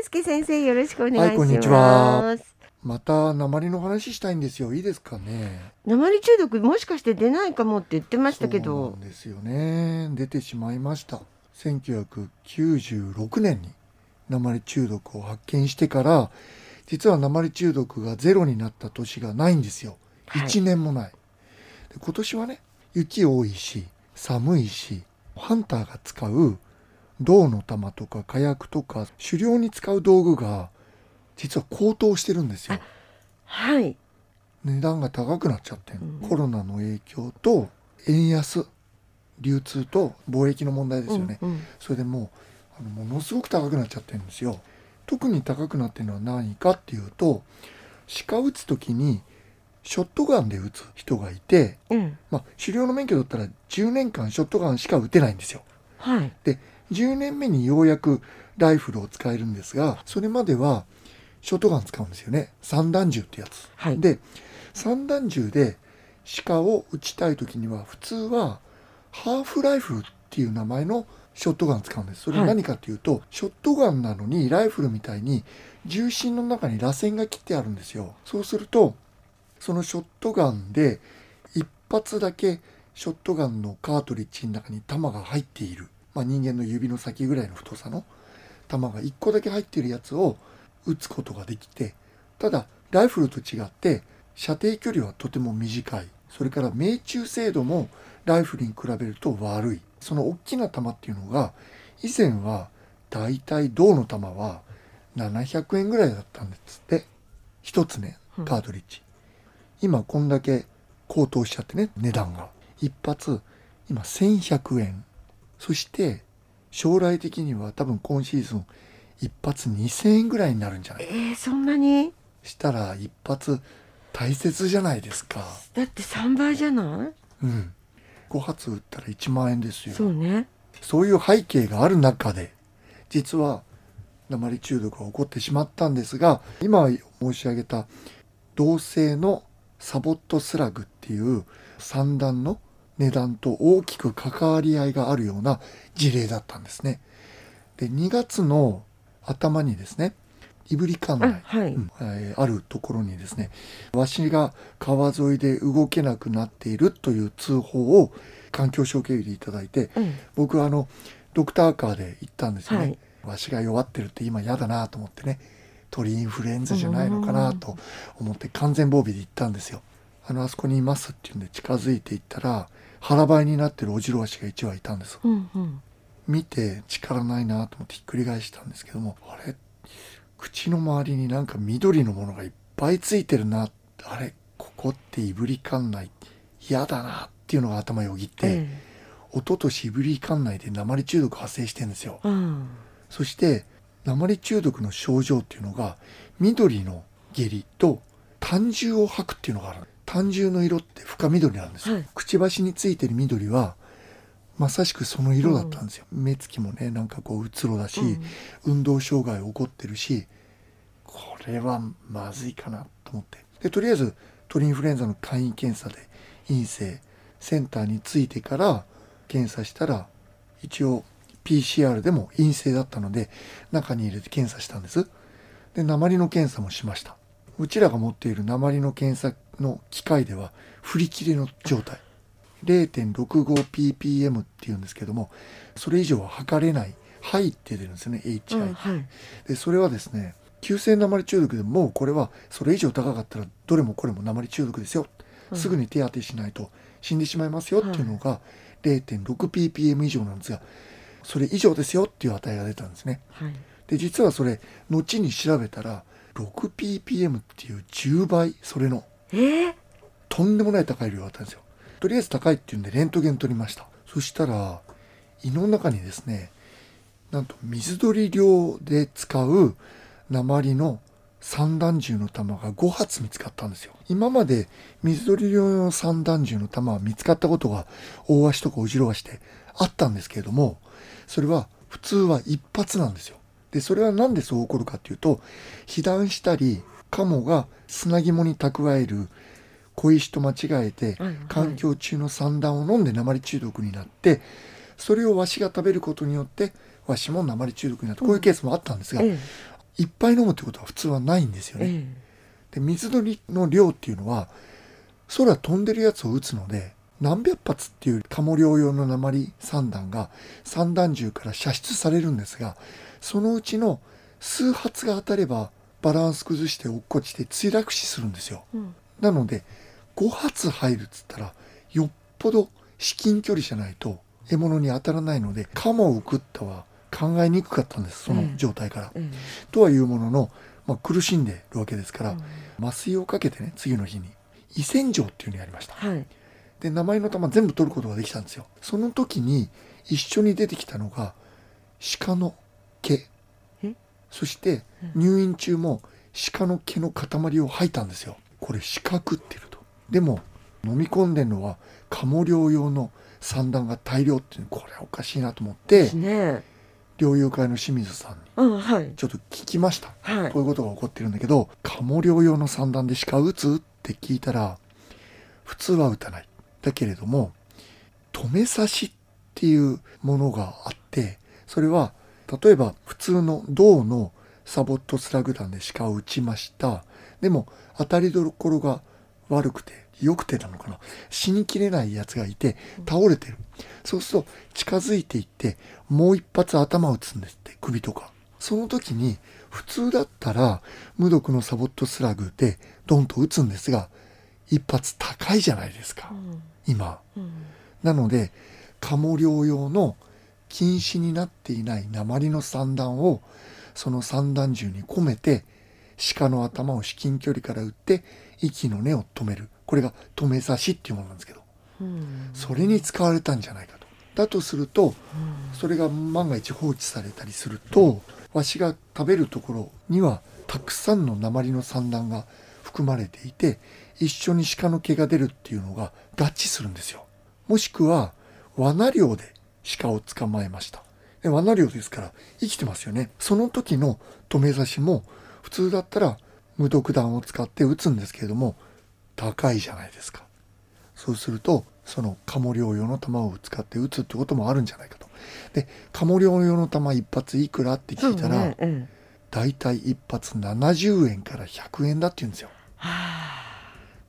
健介先生よろしくお願いします。はいこんにちは。また鉛の話したいんですよ。いいですかね？鉛中毒もしかして出ないかもって言ってましたけそうどですよね。出てしまいました。1996年に鉛中毒を発見してから実は鉛中毒がゼロになった年がないんですよ。はい。1年もない、で今年はね雪多いし寒いしハンターが使う銅の玉とか火薬とか狩猟に使う道具が実は高騰してるんですよ。はい。値段が高くなっちゃってん、うん。コロナの影響と円安流通と貿易の問題ですよね、うんうん。それでもうあのものすごく高くなっちゃってるんですよ。特に高くなってるのは何かっていうと鹿撃つ時にショットガンで撃つ人がいて、うん。まあ、狩猟の免許だったら10年間ショットガンしか撃てないんですよ。はい10年目にようやくライフルを使えるんですがそれまではショットガン使うんですよね。散弾銃ってやつ。はい。で散弾銃で鹿を撃ちたい時には普通はハーフライフルっていう名前のショットガン使うんです。それはい。何かっていうと、ショットガンなのにライフルみたいに銃身の中に螺旋が切ってあるんですよ。そうするとそのショットガンで一発だけショットガンのカートリッジの中に弾が入っている、まあ、人間の指の先ぐらいの太さの弾が1個だけ入っているやつを撃つことができてただライフルと違って射程距離はとても短い。それから命中精度もライフルに比べると悪い。その大きな弾っていうのが以前はだいたい銅の弾は700円ぐらいだったんですって。一つねうん。カートリッジ、今こんだけ高騰しちゃってね値段が。一発今1100円そして将来的には多分今シーズン一発2000円ぐらいになるんじゃないえー、そんなに？したら一発大切じゃないですか。だって3倍じゃない？うん。5発撃ったら1万円ですよ。そうね。そういう背景がある中で実は鉛中毒が起こってしまったんですが今申し上げた同性のサボットスラグっていう三段の値段と大きく関わり合いがあるような事例だったんですね。で2月の頭にですね胆振管内、あはい、うんえーあるところにですねわしが川沿いで動けなくなっているという通報を環境省経由でいただいてうん。僕はあのドクターカーで行ったんですよね、はい。わしが弱ってるって今嫌だなと思ってね鳥インフルエンザじゃないのかなと思って完全防備で行ったんですよ。あのあそこにいますっていうんで近づいていったら腹ばいになってるオジロワシが1羽いたんですうんうん。見て力ないなと思ってひっくり返したんですけどもあれ口の周りになんか緑のものがいっぱいついてるなあれここっていぶり管内嫌だなっていうのが頭よぎって、え一昨年いぶり管内で鉛中毒発生してるんですよ。えうん。そして鉛中毒の症状っていうのが緑の下痢と胆汁を吐くっていうのがある胆汁の色って深緑なんですよ、はい。くちばしについてる緑はまさしくその色だったんですよ、目つきもねなんかこううつろだし、うん。運動障害起こってるしこれはまずいかなと思って。でとりあえず鳥インフルエンザの簡易検査で陰性センターに着いてから検査したら一応 PCR でも陰性だったので中に入れて検査したんです。で鉛の検査もしました。うちらが持っている鉛の検査の機械では振り切れの状態。0.65ppm っていうんですけどもそれ以上は測れない肺って出るんですよね HI、うんはい。でそれはですね急性鉛中毒でももうこれはそれ以上高かったらどれもこれも鉛中毒ですよ、うん。すぐに手当てしないと死んでしまいますよっていうのが 0.6ppm 以上なんですがそれ以上ですよっていう値が出たんですね。はい。で実はそれ後に調べたら 6ppm っていう10倍それのえー、とんでもない高い量だったんですよ。とりあえず高いっていうんでレントゲン取りました。そしたら胃の中にですねなんと水鳥漁で使う鉛の散弾銃の弾が5発見つかったんですよ。今まで水鳥漁の散弾銃の弾は見つかったことが大足とかオジロワシであったんですけれどもそれは普通は一発なんですよ。でそれは何でそう起こるかっていうと被弾したりカモが砂肝に蓄える小石と間違えて環境中の散弾を飲んで鉛中毒になってそれをワシが食べることによってワシも鉛中毒になってこういうケースもあったんですが、ええいっぱい飲むってことは普通はないんですよね。えで水のりの量っていうのは空飛んでるやつを撃つので何百発っていう鴨漁用の鉛散弾が散弾銃から射出されるんですがそのうちの数発が当たればバランス崩して落っこちて墜落死するんですよ。えうん。なので5発入るっつったらよっぽど至近距離じゃないと獲物に当たらないのでカモを食ったは考えにくかったんですその状態から。えとはいうものの、まあ、苦しんでるわけですから、うん。麻酔をかけてね次の日に胃洗浄っていうのをやりました。えはい。で名前の玉全部取ることができたんですよ。その時に一緒に出てきたのが鹿の毛。えそして入院中も鹿の毛の塊を吐いたんですよ。これ鹿食ってると。でも飲み込んでるのは鴨療用の散弾が大量っていうこれはおかしいなと思ってですね。猟友会の清水さんにちょっと聞きました。はい。こういうことが起こってるんだけど、鴨猟用の散弾で鹿撃つ？って聞いたら、普通は撃たない。だけれども、止め刺しっていうものがあって、それは、例えば普通の銅のサボットスラグ弾で鹿を撃ちました。でも、当たりどころが悪くて、良くてなのかな。死にきれないやつがいて、倒れてる。そうすると、近づいていって、もう一発頭を撃つんですって、首とか。その時に、普通だったら、無毒のサボットスラグでドンと撃つんですが、一発高いじゃないですかう、ん今。うんなので、鴨猟用の禁止になっていない鉛の散弾を、その散弾銃に込めて、鹿の頭を至近距離から撃って、息の根を止める。これが止め刺しっていうものなんですけど、うんそれに使われたんじゃないかと。だとすると、それが万が一放置されたりすると、わしが食べるところにはたくさんの鉛の散弾が含まれていて、一緒に鹿の毛が出るっていうのが合致するんですよ。もしくは、罠漁で鹿を捕まえました。で罠漁ですから生きてますよね。その時の止め刺しも普通だったら無毒弾を使って撃つんですけれども高いじゃないですか。そうするとその鴨猟用の弾を使って撃つってこともあるんじゃないかと。で鴨猟用の弾一発いくらって聞いたら、そうねええだいたい一発70円から100円だって言うんですよ。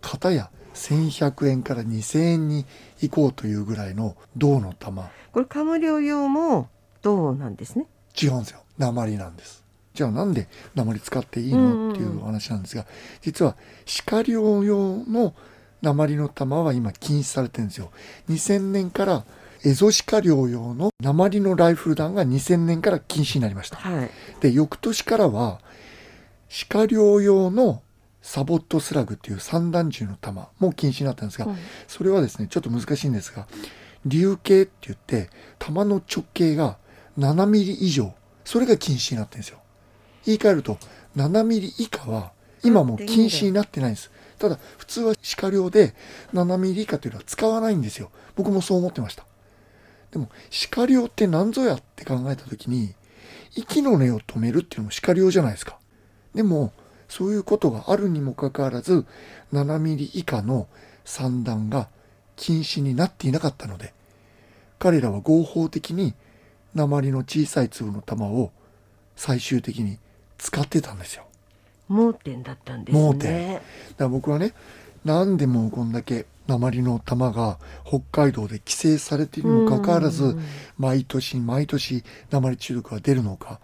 片や1100円から2000円に行こうというぐらいの銅の玉。これカムリョ用も銅なんですね。違うんですよ。鉛なんです。じゃあなんで鉛使っていいのっていうお話なんですが実は鹿猟用の鉛の玉は今禁止されてるんですよ。2000年からエゾシカ猟用の鉛のライフル弾が2000年から禁止になりました。はい。で翌年からは鹿猟用のサボットスラグっていう散弾銃の弾も禁止になったんですが、うんそれはですねちょっと難しいんですが竜形って言って弾の直径が7ミリ以上それが禁止になってるんですよ。言い換えると7ミリ以下は今もう禁止になってないんです。ただ普通は鹿猟で7ミリ以下というのは使わないんですよ。僕もそう思ってました。でも鹿猟って何ぞやって考えた時に息の根を止めるっていうのも鹿猟じゃないですか。でもそういうことがあるにもかかわらず7ミリ以下の散弾が禁止になっていなかったので彼らは合法的に鉛の小さい粒の弾を最終的に使ってたんですよ。盲点だったんですね。盲点。だから僕はね何でもこんだけ鉛の弾が北海道で規制されているにもかかわらずうん。毎年毎年鉛中毒が出るのか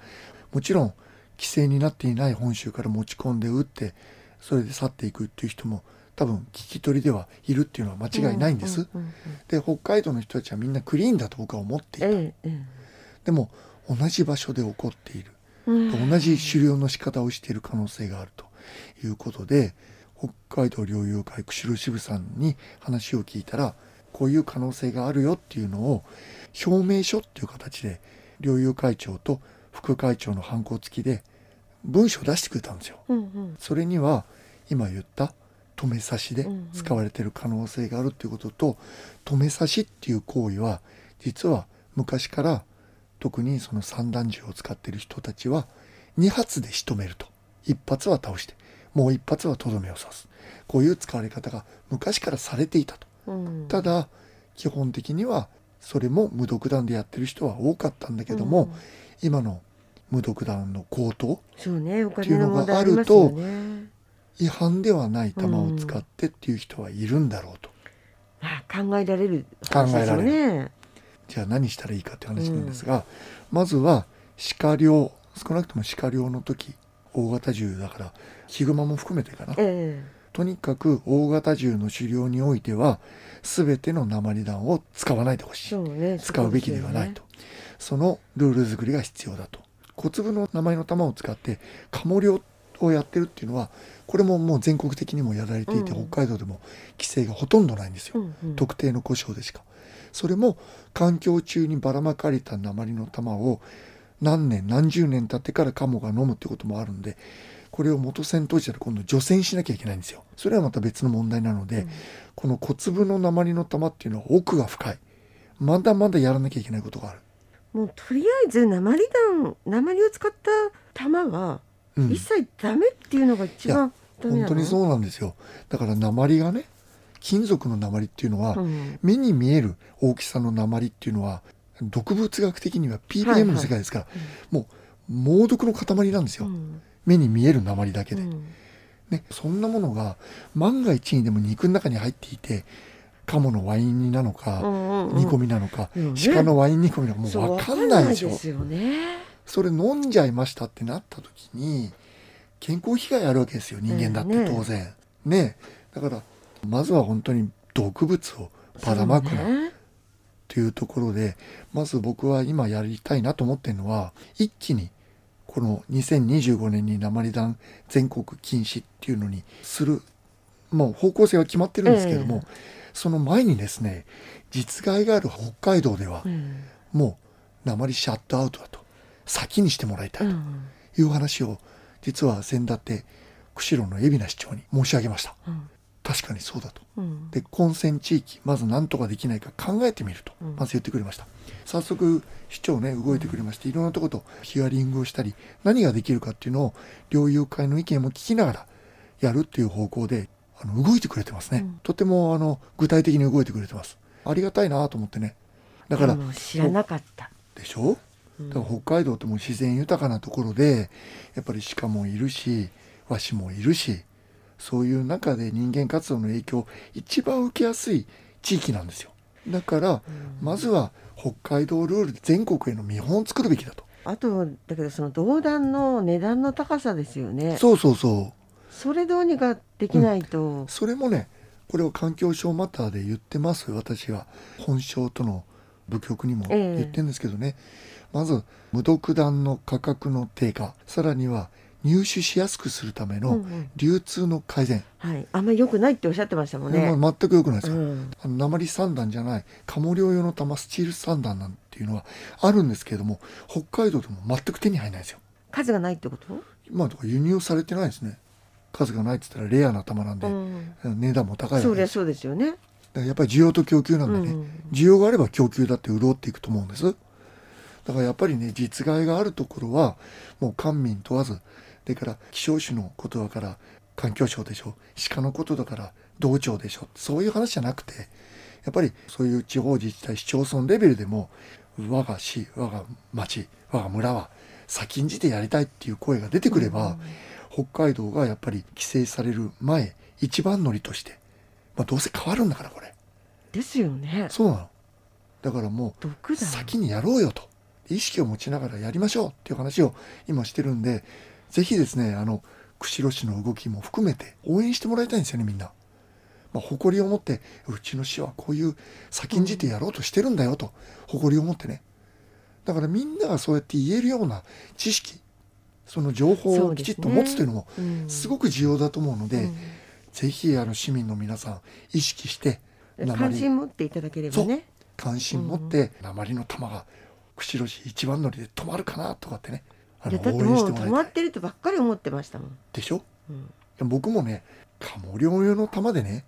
もちろん規制になっていない本州から持ち込んで撃ってそれで去っていくっていう人も多分聞き取りではいるっていうのは間違いないんです。うんうんうんで北海道の人たちはみんなクリーンだと僕は思っていた。えええでも同じ場所で起こっている。えうん同じ狩猟の仕方をしている可能性があるということで北海道猟友会釧路支部さんに話を聞いたらこういう可能性があるよっていうのを表明書っていう形で猟友会長と副会長の反抗付きで文書を出してくれたんですよ。うんうん。それには今言った止め刺しで使われている可能性があるっていうことと止め刺しっていう行為は実は昔から特にその散弾銃を使っている人たちは2発で仕留めると。1発は倒してもう1発はとどめを刺す。こういう使われ方が昔からされていたと。うん。ただ基本的にはそれも無毒弾でやってる人は多かったんだけども、今の無毒弾の高騰そうねおっていうのが金の問題ありますよあるね違反ではない弾を使ってっていう人はいるんだろうと、あ考えられる話ですよ考ね。じゃあ何したらいいかって話なんですが、まずは鹿猟少なくとも鹿猟の時大型銃だからヒグマも含めてかな。えとにかく大型銃の狩猟においては全ての鉛弾を使わないでほしい。ね。使うべきではないとそのルール作りが必要だと。小粒の名前の弾を使ってカモ猟をやってるっていうのはこれももう全国的にもやられていて、うん。北海道でも規制がほとんどないんですよ、うんうん。特定の故障でしか。それも環境中にばらまかれた鉛の弾を何年何十年経ってからカモが飲むってこともあるんでこれを元戦当時は今度除染しなきゃいけないんですよ。それはまた別の問題なので、うん。この小粒の鉛の玉っていうのは奥が深い。まだまだやらなきゃいけないことがある、もうとりあえず鉛弾鉛を使った弾はうん。一切ダメっていうのが一番ダメなの本当にそうなんですよ。だから鉛がね金属の鉛っていうのは、うん。目に見える大きさの鉛っていうのは毒物学的にははい PPM の世界ですから、もう猛毒の塊なんですよ、うん。目に見える鉛だけで、うん。ね、そんなものが万が一にでも肉の中に入っていて鴨のワイン煮なのか、うんうん煮込みなのか、うんね。鹿のワイン煮込みなのかもう分かんないでしょ。わかんよね。それ飲んじゃいましたってなった時に健康被害あるわけですよ人間だってええね当然、ねだからまずは本当に毒物をばらまくなというところでまず僕は今やりたいなと思ってるのは一気にこの2025年に鉛弾全国禁止っていうのにするもう方向性は決まってるんですけども、その前にですね実害がある北海道ではうん。もう鉛シャットアウトだと先にしてもらいたいうん。という話を実は先だって釧路の蝦名市長に申し上げました。うん。確かにそうだと。うん。で根釧地域まず何とかできないか考えてみるとうん。まず言ってくれました、早速市長ね動いてくれましていろんなとことヒアリングをしたり何ができるかっていうのを猟友会の意見も聞きながらやるっていう方向であの動いてくれてますね、うん。とてもあの具体的に動いてくれてます。ありがたいなと思ってね。だから知らなかった。でしょ？うん。だから北海道ってもう自然豊かなところでやっぱり鹿もいるしワシもいるしそういう中で人間活動の影響を一番受けやすい地域なんですよ。だからうん。まずは北海道ルールで全国への見本を作るべきだと。あとだけどその銅弾の値段の高さですよね。そうそうそうそれどうにかできないと、それもねこれを環境省マターで言ってます私は本省との部局にもええ。言ってるんですけどね、まず無毒弾の価格の低下さらには入手しやすくするためのうんうん。流通の改善、はい、あんまり良くないっておっしゃってましたもんね。まあ全く良くないですよ、うん。あの鉛三弾じゃない鴨猟用の弾スチール三弾なんていうのはあるんですけれども北海道でも全く手に入らないんですよ。数がないってこと？まあ輸入されてないですね数がないって言ったらレアな弾なんで、うん、値段も高いそうですそうですよね。だからやっぱり需要と供給なんでね、うん。需要があれば供給だって潤っていくと思うんです。だからやっぱりね実害があるところはもう官民問わずそれから希少種のことだから環境省でしょ鹿のことだから道庁でしょそういう話じゃなくてやっぱりそういう地方自治体市町村レベルでも我が市我が町我が村は先んじてやりたいっていう声が出てくれば、北海道がやっぱり規制される前一番乗りとして、まあ、どうせ変わるんだからこれですよね。そうなのだからもう。先にやろうよと意識を持ちながらやりましょうっていう話を今してるんでぜひですねあの釧路市の動きも含めて応援してもらいたいんですよねみんな。まあ、誇りを持ってうちの市はこういう先んじてやろうとしてるんだよと誇りを持ってねだからみんながそうやって言えるような知識その情報をきちっと持つというのもすごくく重要だと思うので、ぜひあの市民の皆さん意識して関心持っていただければね。関心持って鉛の玉が釧路市一番乗りで止まるかなとかってねあいの応援してもらいたい。止まってるとばっかり思ってましたもん。でしょ？うん。僕もね鴨猟用の玉でね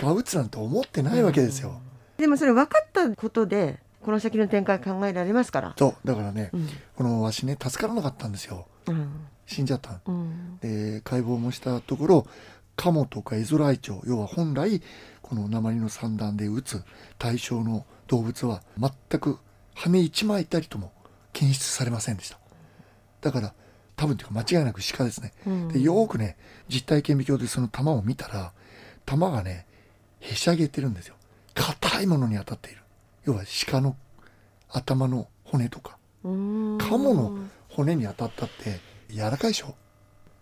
鹿撃つなんて思ってないわけですよ、でもそれ分かったことでこの先の展開考えられますから。そうだからねうん。このわしね助からなかったんですよ。うん死んじゃった。うん。で解剖もしたところカモとかエゾライチョウ要は本来この鉛の散弾で撃つ対象の動物は全く羽一枚たりとも検出されませんでした。だから多分というか間違いなく鹿ですね。うん。でよーくね実体顕微鏡でその玉を見たら玉がねへしゃげてるんですよ。硬いものに当たっている。要は鹿の頭の骨とか。うん。カモの骨に当たったって柔らかいでしょ？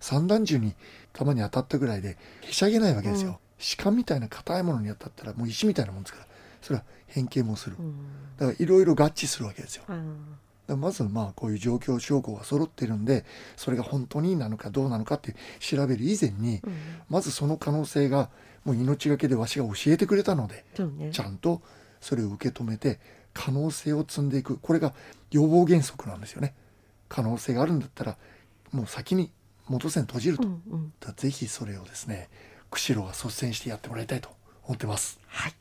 散弾銃に弾に当たったぐらいでへしゃげないわけですよ、鹿みたいな硬いものに当たったらもう石みたいなもんですからそれは変形もする。うん。だからいろいろ合致するわけですよ。だかあらまずまあこういう状況証拠が揃ってるんでそれが本当になのかどうなのかって調べる以前にまずその可能性がもう命がけでわしが教えてくれたのでね。ちゃんとそれを受け止めて可能性を積んでいく。これが予防原則なんですよね可能性があるんだったらもう先に元栓閉じると、うんうん。ぜひそれをですね釧路が率先してやってもらいたいと思ってます。はい